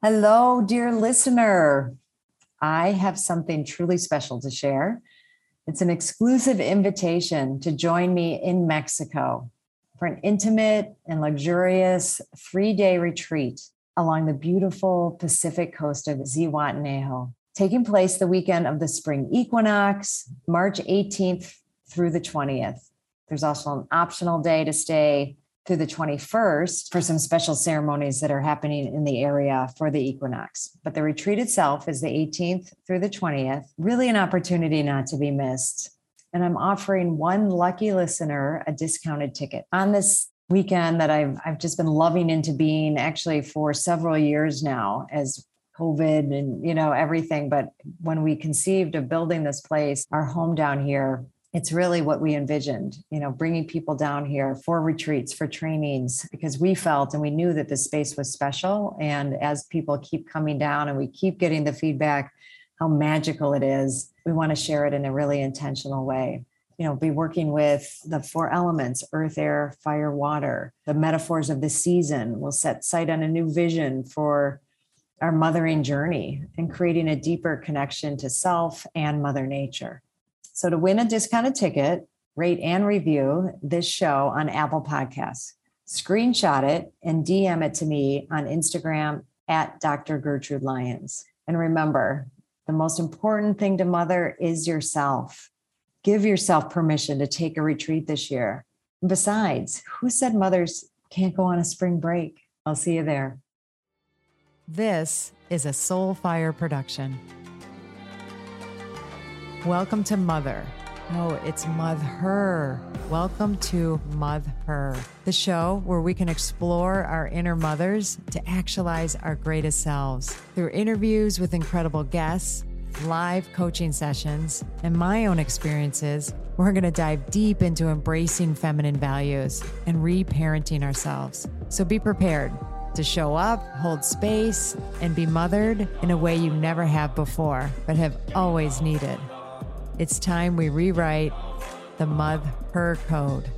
Hello, dear listener. I have something truly special to share. It's an exclusive invitation to join me in Mexico for an intimate and luxurious three day retreat along the beautiful Pacific coast of Zihuatanejo, taking place the weekend of the spring equinox, March 18th through the 20th. There's also an optional day to stay through the 21st for some special ceremonies that are happening in the area for the equinox. But the retreat itself is the 18th through the 20th, really an opportunity not to be missed. And I'm offering one lucky listener a discounted ticket on this weekend that I've I've just been loving into being actually for several years now as COVID and you know everything. But when we conceived of building this place, our home down here, it's really what we envisioned you know bringing people down here for retreats for trainings because we felt and we knew that this space was special. And as people keep coming down and we keep getting the feedback how magical it is we want to share it in a really intentional way. You know be working with the four elements earth air fire water. The metaphors of the season will set sight on a new vision for our mothering journey and creating a deeper connection to self and mother nature so to win a discounted ticket, rate and review this show on Apple Podcasts. Screenshot it and DM it to me on Instagram at Dr. Gertrude Lyons. And remember, the most important thing to mother is yourself. Give yourself permission to take a retreat this year. besides, who said mothers can't go on a spring break? I'll see you there. This is a Soulfire production. Welcome to Mother. No, it's Mother. Welcome to Mother, the show where we can explore our inner mothers to actualize our greatest selves. Through interviews with incredible guests, live coaching sessions, and my own experiences, we're going to dive deep into embracing feminine values and reparenting ourselves. So be prepared to show up, hold space, and be mothered in a way you never have before, but have always needed. It's time we rewrite the Mother Code.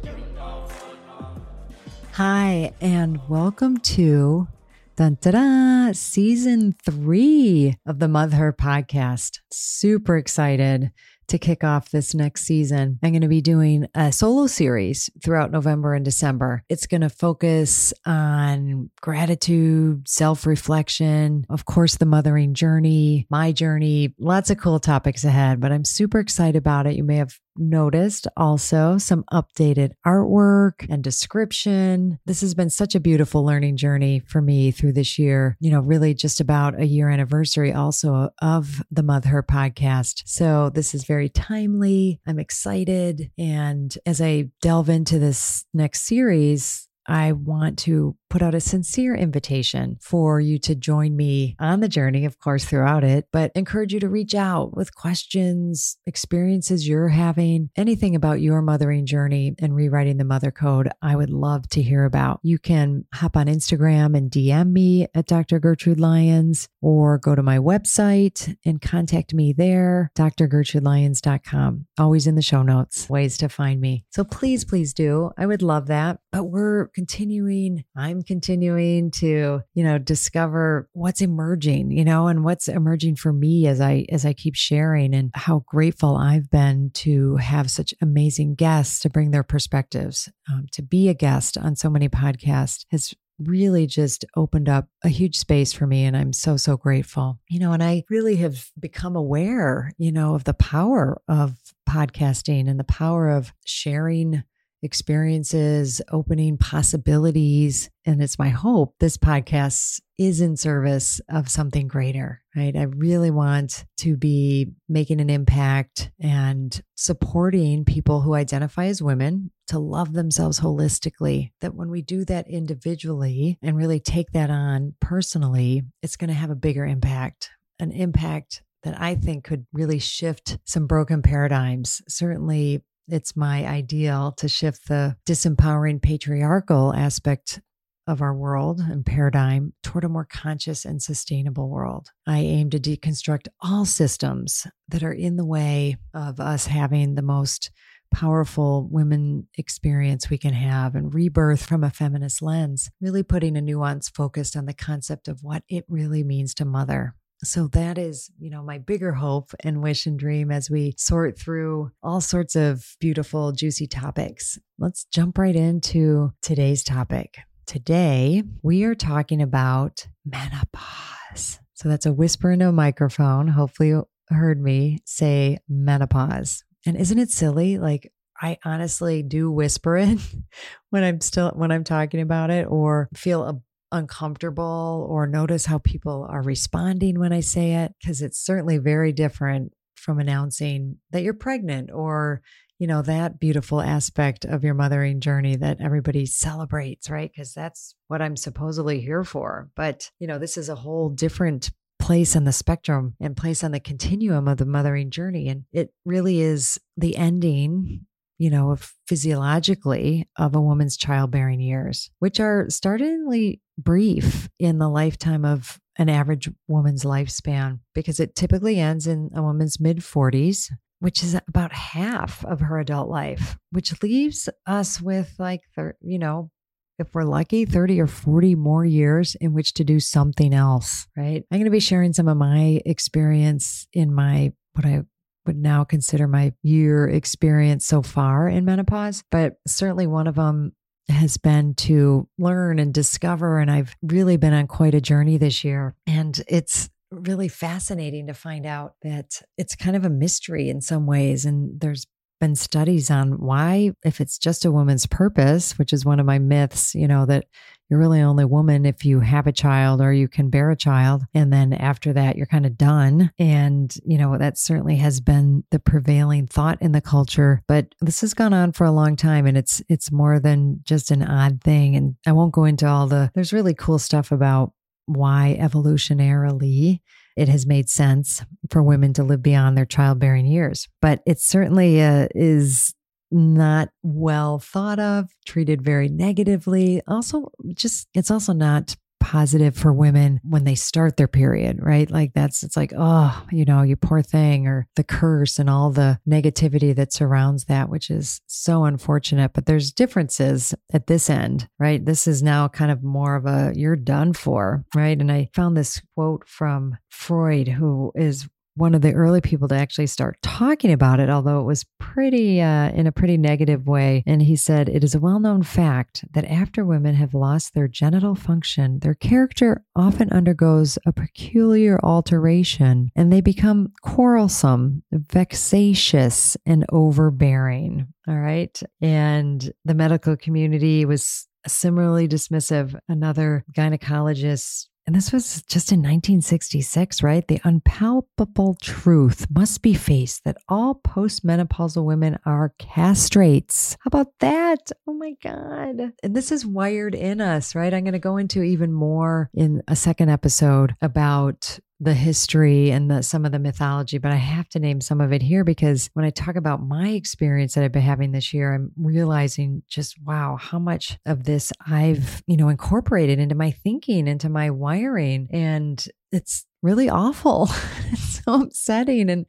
Hi, and welcome to dun, season three of the Mother Her podcast. Super excited to kick off this next season. I'm going to be doing a solo series throughout November and December. It's going to focus on gratitude, self reflection, of course, the mothering journey, my journey, lots of cool topics ahead, but I'm super excited about it. You may have noticed also some updated artwork and description. This has been such a beautiful learning journey for me through this year, you know, really just about a year anniversary also of the Mother Her podcast. So this is very timely. I'm excited. And as I delve into this next series, I want to put out a sincere invitation for you to join me on the journey, of course, throughout it, but encourage you to reach out with questions, experiences you're having, anything about your mothering journey and rewriting the mother code. I would love to hear about. You can hop on Instagram and DM me at Dr. Gertrude Lyons or go to my website and contact me there, drgertrudelyons.com. Always in the show notes, ways to find me. So please, please do. I would love that. But we're continuing, I'm continuing to, you know, discover what's emerging, you know, and what's emerging for me as I as I keep sharing and how grateful I've been to have such amazing guests to bring their perspectives. Um, to be a guest on so many podcasts has really just opened up a huge space for me and I'm so so grateful. You know, and I really have become aware, you know, of the power of podcasting and the power of sharing experiences, opening possibilities. And it's my hope this podcast is in service of something greater, right? I really want to be making an impact and supporting people who identify as women to love themselves holistically. That when we do that individually and really take that on personally, it's going to have a bigger impact, an impact that I think could really shift some broken paradigms. Certainly, it's my ideal to shift the disempowering patriarchal aspect of our world and paradigm toward a more conscious and sustainable world. I aim to deconstruct all systems that are in the way of us having the most powerful women experience we can have and rebirth from a feminist lens, really putting a nuance focused on the concept of what it really means to mother. So that is, you know, my bigger hope and wish and dream as we sort through all sorts of beautiful, juicy topics. Let's jump right into today's topic. Today, we are talking about menopause. So that's a whisper into a microphone. Hopefully, you heard me say menopause. And isn't it silly? Like, I honestly do whisper it when I'm still when I'm talking about it or feel a, uncomfortable or notice how people are responding when I say it because it's certainly very different from announcing that you're pregnant or you know that beautiful aspect of your mothering journey that everybody celebrates right because that's what I'm supposedly here for but you know this is a whole different place on the spectrum and place on the continuum of the mothering journey. And it really is the ending, you know, of physiologically of a woman's childbearing years, which are startlingly brief in the lifetime of an average woman's lifespan because it typically ends in a woman's mid 40s. Which is about half of her adult life, which leaves us with like, you know, if we're lucky, 30 or 40 more years in which to do something else, right? I'm going to be sharing some of my experience in my, what I would now consider my year experience so far in menopause, but certainly one of them has been to learn and discover. And I've really been on quite a journey this year. And it's really fascinating to find out that it's kind of a mystery in some ways. And there's been studies on why, if it's just a woman's purpose, which is one of my myths, you know, that you're really only woman if you have a child or you can bear a child. And then after that, you're kind of done. And, you know, that certainly has been the prevailing thought in the culture. But this has gone on for a long time and it's it's more than just an odd thing. And I won't go into all the there's really cool stuff about why evolutionarily it has made sense for women to live beyond their childbearing years. But it certainly uh, is not well thought of, treated very negatively. Also, just it's also not positive for women when they start their period, right? Like that's, it's like, oh, you know, you poor thing, or the curse and all the negativity that surrounds that, which is so unfortunate. But there's differences at this end, right? This is now kind of more of a you're done for, right? And I found this quote from Freud, who is one of the early people to actually start talking about it, although it was pretty uh, in a pretty negative way. And he said, It is a well known fact that after women have lost their genital function, their character often undergoes a peculiar alteration and they become quarrelsome, vexatious, and overbearing. All right. And the medical community was similarly dismissive. Another gynecologist and this was just in 1966, right? The unpalpable truth must be faced that all postmenopausal women are castrates. How about that? Oh my God. And this is wired in us, right? I'm going to go into even more in a second episode about the history and the, some of the mythology, but I have to name some of it here because when I talk about my experience that I've been having this year, I'm realizing just wow, how much of this I've, you know, incorporated into my thinking, into my wiring. And it's really awful. it's so upsetting. And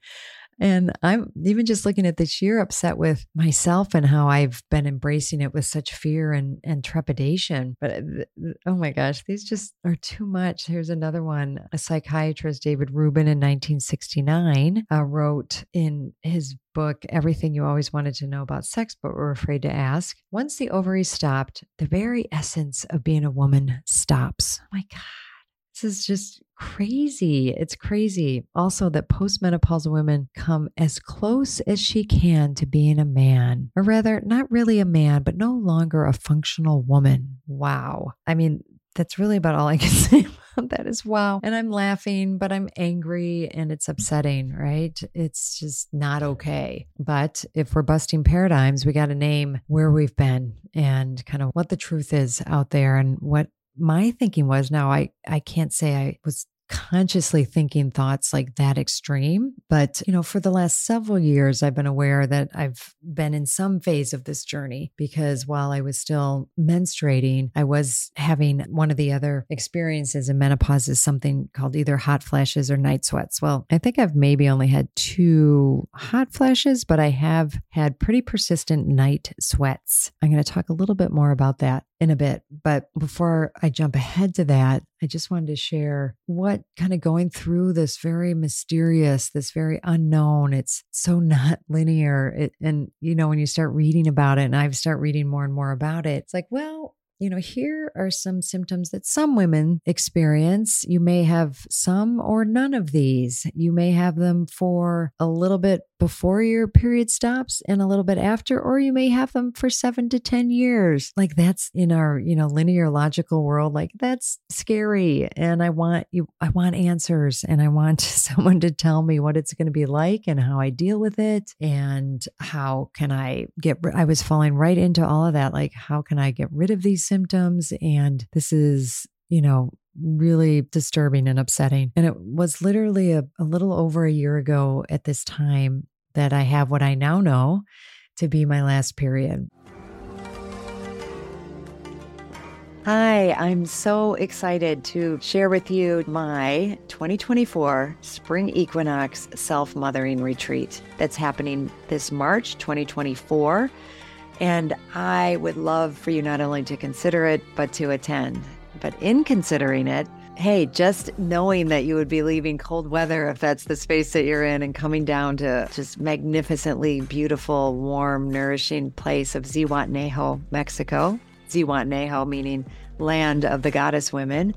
and I'm even just looking at this year upset with myself and how I've been embracing it with such fear and, and trepidation. But uh, oh my gosh, these just are too much. Here's another one. A psychiatrist, David Reuben, in 1969, uh, wrote in his book, Everything You Always Wanted to Know About Sex But Were Afraid to Ask. Once the ovaries stopped, the very essence of being a woman stops. Oh my God. This is just crazy. It's crazy. Also, that postmenopausal women come as close as she can to being a man, or rather, not really a man, but no longer a functional woman. Wow. I mean, that's really about all I can say about that is wow. And I'm laughing, but I'm angry and it's upsetting, right? It's just not okay. But if we're busting paradigms, we got to name where we've been and kind of what the truth is out there and what my thinking was now I I can't say I was consciously thinking thoughts like that extreme. But, you know, for the last several years, I've been aware that I've been in some phase of this journey because while I was still menstruating, I was having one of the other experiences in menopause is something called either hot flashes or night sweats. Well, I think I've maybe only had two hot flashes, but I have had pretty persistent night sweats. I'm going to talk a little bit more about that in a bit. But before I jump ahead to that, I just wanted to share what kind of going through this very mysterious, this very unknown, it's so not linear. It, and, you know, when you start reading about it, and I start reading more and more about it, it's like, well, you know, here are some symptoms that some women experience. You may have some or none of these. You may have them for a little bit before your period stops and a little bit after, or you may have them for seven to 10 years. Like that's in our, you know, linear logical world. Like that's scary. And I want you, I want answers and I want someone to tell me what it's going to be like and how I deal with it and how can I get, I was falling right into all of that. Like, how can I get rid of these symptoms? And this is, you know, really disturbing and upsetting. And it was literally a, a little over a year ago at this time that I have what I now know to be my last period. Hi, I'm so excited to share with you my 2024 Spring Equinox Self Mothering Retreat that's happening this March 2024. And I would love for you not only to consider it, but to attend. But in considering it, hey, just knowing that you would be leaving cold weather if that's the space that you're in and coming down to just magnificently beautiful, warm, nourishing place of Zihuatanejo, Mexico. Zihuatanejo meaning land of the goddess women.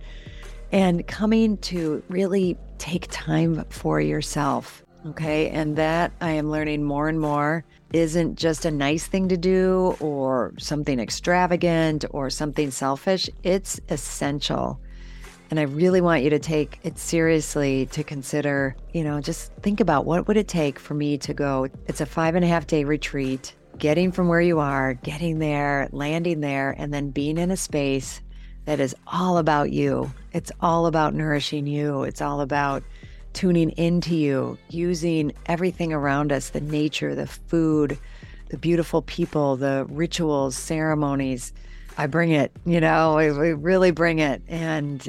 And coming to really take time for yourself. Okay. And that I am learning more and more isn't just a nice thing to do or something extravagant or something selfish. It's essential. And I really want you to take it seriously to consider, you know, just think about what would it take for me to go. It's a five and a half day retreat, getting from where you are, getting there, landing there, and then being in a space that is all about you. It's all about nourishing you. It's all about tuning into you, using everything around us the nature, the food, the beautiful people, the rituals, ceremonies. I bring it, you know, we, really bring it. And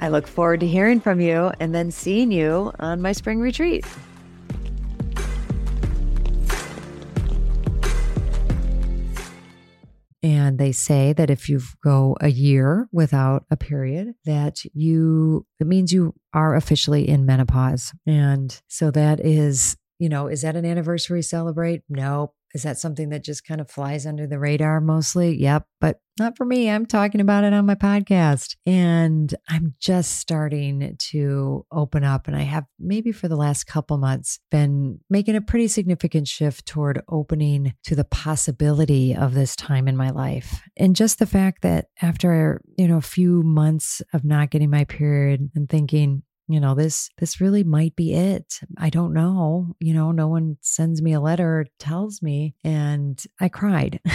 I look forward to hearing from you and then seeing you on my spring retreat. And they say that if you go a year without a period, that you, it means you are officially in menopause. And so that is, you know, is that an anniversary celebrate? No, is that something that just kind of flies under the radar mostly? Yep, but not for me. I'm talking about it on my podcast. And I'm just starting to open up. And I have maybe for the last couple months been making a pretty significant shift toward opening to the possibility of this time in my life. And just the fact that after, you know, a few months of not getting my period and thinking, you know this this really might be it. I don't know you know no one sends me a letter tells me and i cried.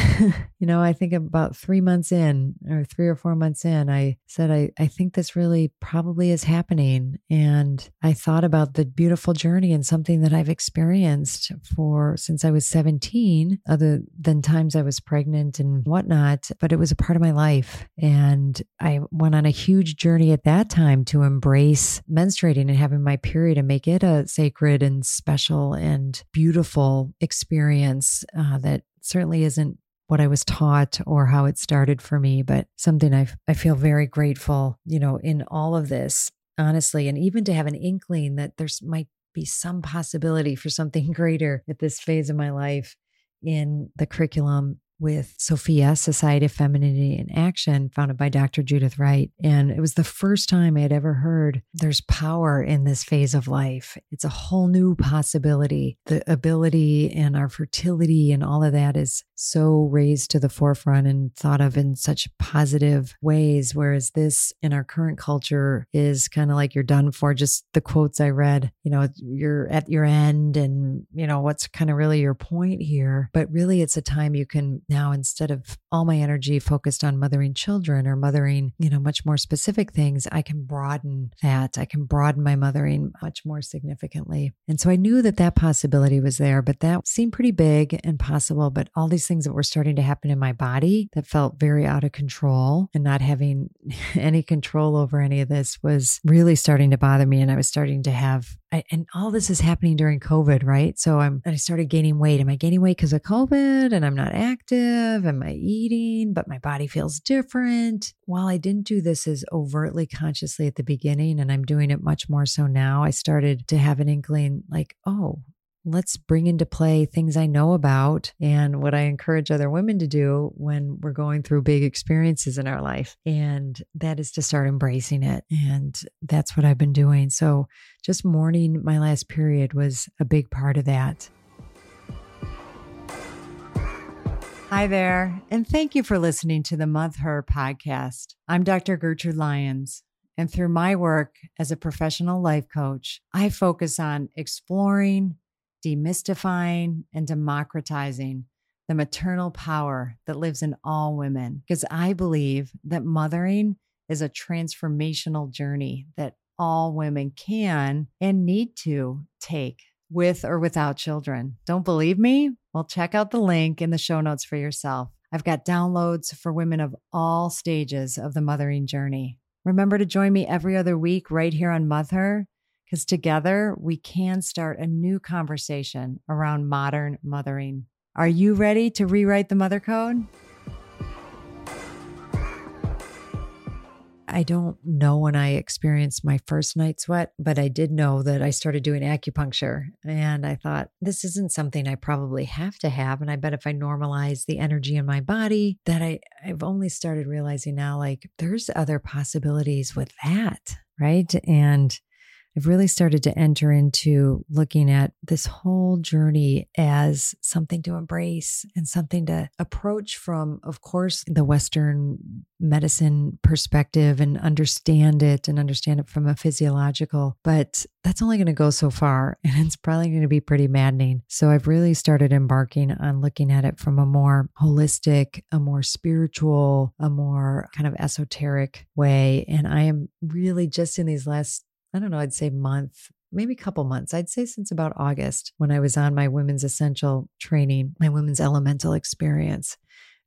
You know i think about three months in or three or four months in i said i i think this really probably is happening and i thought about the beautiful journey and something that i've experienced for since i was 17 other than times i was pregnant and whatnot but it was a part of my life and i went on a huge journey at that time to embrace menstruating and having my period and make it a sacred and special and beautiful experience uh, that certainly isn't what I was taught or how it started for me, but something I, I feel very grateful, you know, in all of this, honestly, and even to have an inkling that there's might be some possibility for something greater at this phase of my life in the curriculum with SOFIA, Society of Femininity in Action, founded by Dr. Judith Wright. And it was the first time I had ever heard there's power in this phase of life. It's a whole new possibility. The ability and our fertility and all of that is so raised to the forefront and thought of in such positive ways. Whereas this in our current culture is kind of like you're done for. Just the quotes I read, you know, you're at your end and, you know, what's kind of really your point here. But really, it's a time you can now instead of all my energy focused on mothering children or mothering, you know, much more specific things, I can broaden that. I can broaden my mothering much more significantly. And so I knew that that possibility was there, but that seemed pretty big and possible. But all these things that were starting to happen in my body that felt very out of control and not having any control over any of this was really starting to bother me. And I was starting to have I, and all this is happening during COVID, right? So I'm, I started gaining weight. Am I gaining weight because of COVID and I'm not active? Am I eating, but my body feels different? While I didn't do this as overtly consciously at the beginning, and I'm doing it much more so now, I started to have an inkling like, oh, let's bring into play things I know about and what I encourage other women to do when we're going through big experiences in our life. And that is to start embracing it. And that's what I've been doing. So just mourning my last period was a big part of that. Hi there, and thank you for listening to the Mother Her podcast. I'm Dr. Gertrude Lyons. And through my work as a professional life coach, I focus on exploring, demystifying and democratizing the maternal power that lives in all women. Because I believe that mothering is a transformational journey that all women can and need to take with or without children. Don't believe me? Well, check out the link in the show notes for yourself. I've got downloads for women of all stages of the mothering journey. Remember to join me every other week right here on Mother because together we can start a new conversation around modern mothering. Are you ready to rewrite the mother code? I don't know when I experienced my first night sweat, but I did know that I started doing acupuncture. And I thought, this isn't something I probably have to have. And I bet if I normalize the energy in my body, that I, I've only started realizing now, like, there's other possibilities with that. Right. And I've really started to enter into looking at this whole journey as something to embrace and something to approach from, of course, the Western medicine perspective and understand it and understand it from a physiological, but that's only going to go so far and it's probably going to be pretty maddening. So I've really started embarking on looking at it from a more holistic, a more spiritual, a more kind of esoteric way. And I am really just in these last I don't know, I'd say month, maybe a couple months. I'd say since about August when I was on my women's essential training, my women's elemental experience,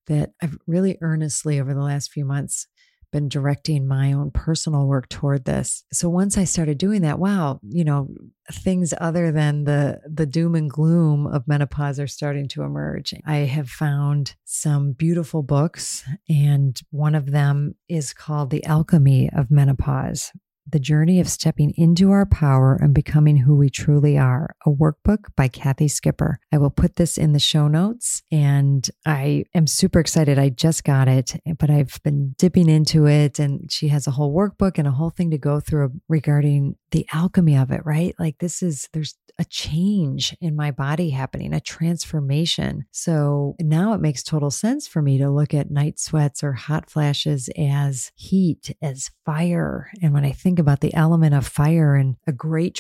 that I've really earnestly over the last few months been directing my own personal work toward this. So once I started doing that, wow, you know, things other than the the doom and gloom of menopause are starting to emerge. I have found some beautiful books and one of them is called The Alchemy of Menopause the Journey of Stepping into Our Power and Becoming Who We Truly Are, a workbook by Kathy Skipper. I will put this in the show notes and I am super excited. I just got it, but I've been dipping into it and she has a whole workbook and a whole thing to go through regarding the alchemy of it, right? Like this is, there's a change in my body happening, a transformation. So now it makes total sense for me to look at night sweats or hot flashes as heat, as fire. And when I think about the element of fire and a great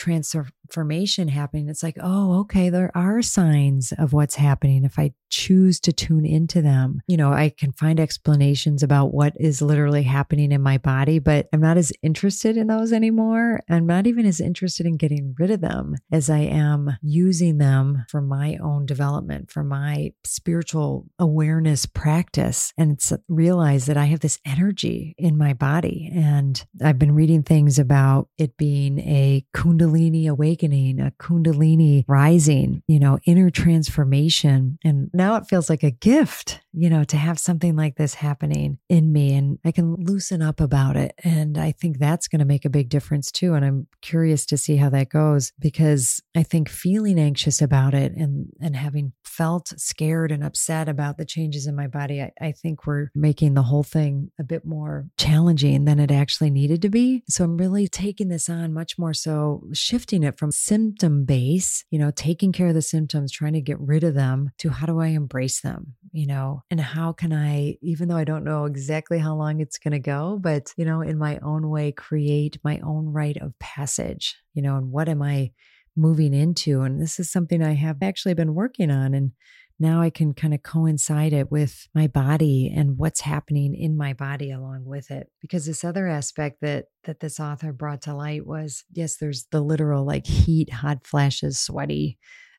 transformation happening, it's like, oh, okay, there are signs of what's happening. If I choose to tune into them, you know, I can find explanations about what is literally happening in my body, but I'm not as interested in those anymore. I'm not even as interested in getting rid of them as I am using them for my own development, for my spiritual awareness practice. And it's uh, realize that I have this energy in my body. And I've been reading things about it being a Kundalini awakening, a Kundalini rising, you know, inner transformation. And now it feels like a gift, you know, to have something like this happening in me and I can loosen up about it. And I think that's going to make a big difference too. And I'm curious to see how that goes because I think feeling anxious about it and, and having felt scared and upset about the changes in my body, I, I think we're making the whole thing a bit more challenging than it actually needed to be. So I'm really taking this on much more so shifting it from symptom base, you know, taking care of the symptoms, trying to get rid of them to how do I embrace them, you know, and how can I, even though I don't know exactly how long it's going to go, but, you know, in my own way, create my own rite of passage, you know, and what am I moving into? And this is something I have actually been working on. And now I can kind of coincide it with my body and what's happening in my body along with it. Because this other aspect that that this author brought to light was yes, there's the literal like heat, hot flashes, sweaty,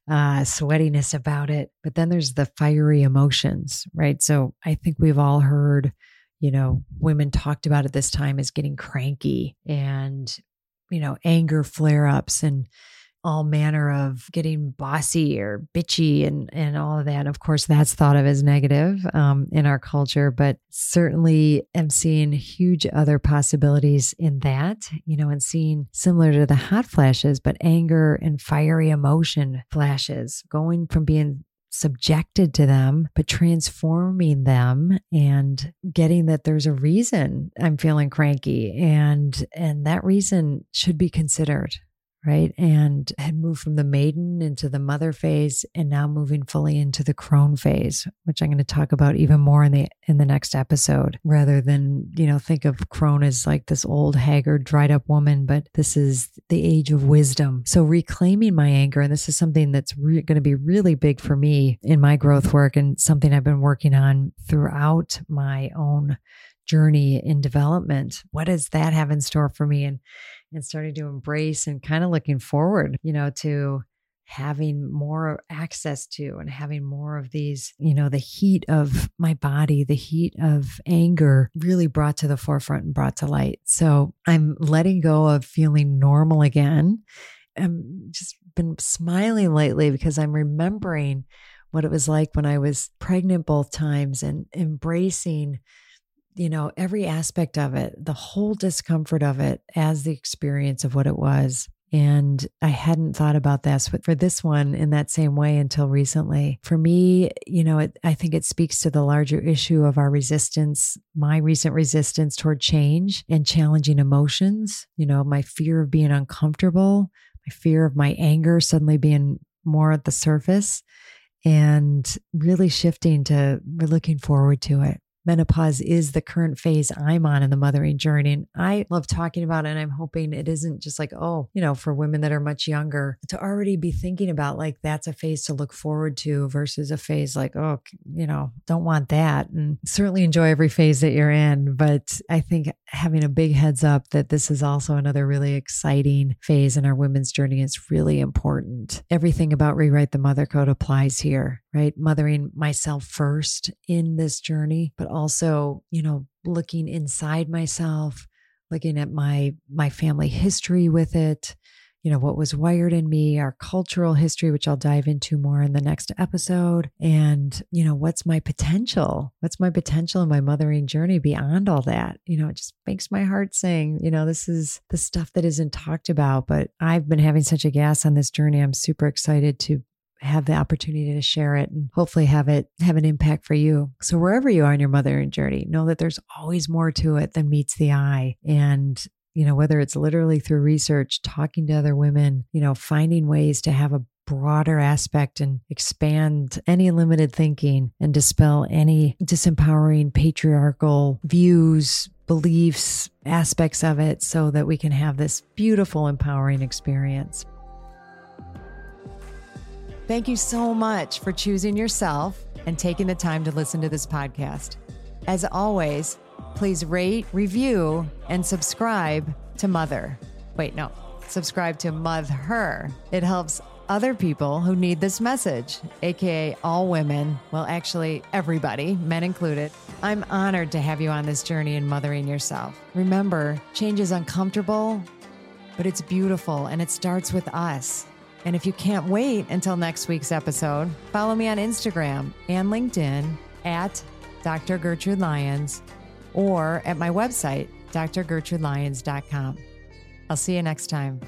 uh, sweatiness about it. But then there's the fiery emotions, right? So I think we've all heard, you know, women talked about at this time as getting cranky and, you know, anger flare ups and all manner of getting bossy or bitchy and and all of that. Of course, that's thought of as negative um, in our culture, but certainly am seeing huge other possibilities in that. You know, and seeing similar to the hot flashes, but anger and fiery emotion flashes, going from being subjected to them, but transforming them and getting that there's a reason I'm feeling cranky and and that reason should be considered right? And had moved from the maiden into the mother phase and now moving fully into the crone phase, which I'm going to talk about even more in the in the next episode rather than, you know, think of crone as like this old haggard dried up woman, but this is the age of wisdom. So reclaiming my anger and this is something that's re- going to be really big for me in my growth work and something I've been working on throughout my own journey in development. What does that have in store for me? And and starting to embrace and kind of looking forward, you know, to having more access to and having more of these, you know, the heat of my body, the heat of anger really brought to the forefront and brought to light. So I'm letting go of feeling normal again. I'm just been smiling lately because I'm remembering what it was like when I was pregnant both times and embracing you know, every aspect of it, the whole discomfort of it as the experience of what it was. And I hadn't thought about this but for this one in that same way until recently. For me, you know, it, I think it speaks to the larger issue of our resistance, my recent resistance toward change and challenging emotions. You know, my fear of being uncomfortable, my fear of my anger suddenly being more at the surface, and really shifting to we're looking forward to it menopause is the current phase I'm on in the mothering journey. And I love talking about it. And I'm hoping it isn't just like, oh, you know, for women that are much younger to already be thinking about like that's a phase to look forward to versus a phase like, oh, you know, don't want that. And certainly enjoy every phase that you're in. But I think having a big heads up that this is also another really exciting phase in our women's journey is really important. Everything about Rewrite the Mother Code applies here right? Mothering myself first in this journey, but also, you know, looking inside myself, looking at my my family history with it, you know, what was wired in me, our cultural history, which I'll dive into more in the next episode. And, you know, what's my potential? What's my potential in my mothering journey beyond all that? You know, it just makes my heart sing. You know, this is the stuff that isn't talked about, but I've been having such a gas on this journey. I'm super excited to have the opportunity to share it and hopefully have it have an impact for you. So wherever you are in your mothering journey, know that there's always more to it than meets the eye. And you know, whether it's literally through research, talking to other women, you know, finding ways to have a broader aspect and expand any limited thinking and dispel any disempowering patriarchal views, beliefs, aspects of it so that we can have this beautiful, empowering experience. Thank you so much for choosing yourself and taking the time to listen to this podcast. As always, please rate, review, and subscribe to Mother. Wait, no, subscribe to Mother. Her. It helps other people who need this message, aka all women, well, actually, everybody, men included. I'm honored to have you on this journey in mothering yourself. Remember, change is uncomfortable, but it's beautiful and it starts with us. And if you can't wait until next week's episode, follow me on Instagram and LinkedIn at Dr. Gertrude Lyons or at my website, drgertrudelyons.com. I'll see you next time.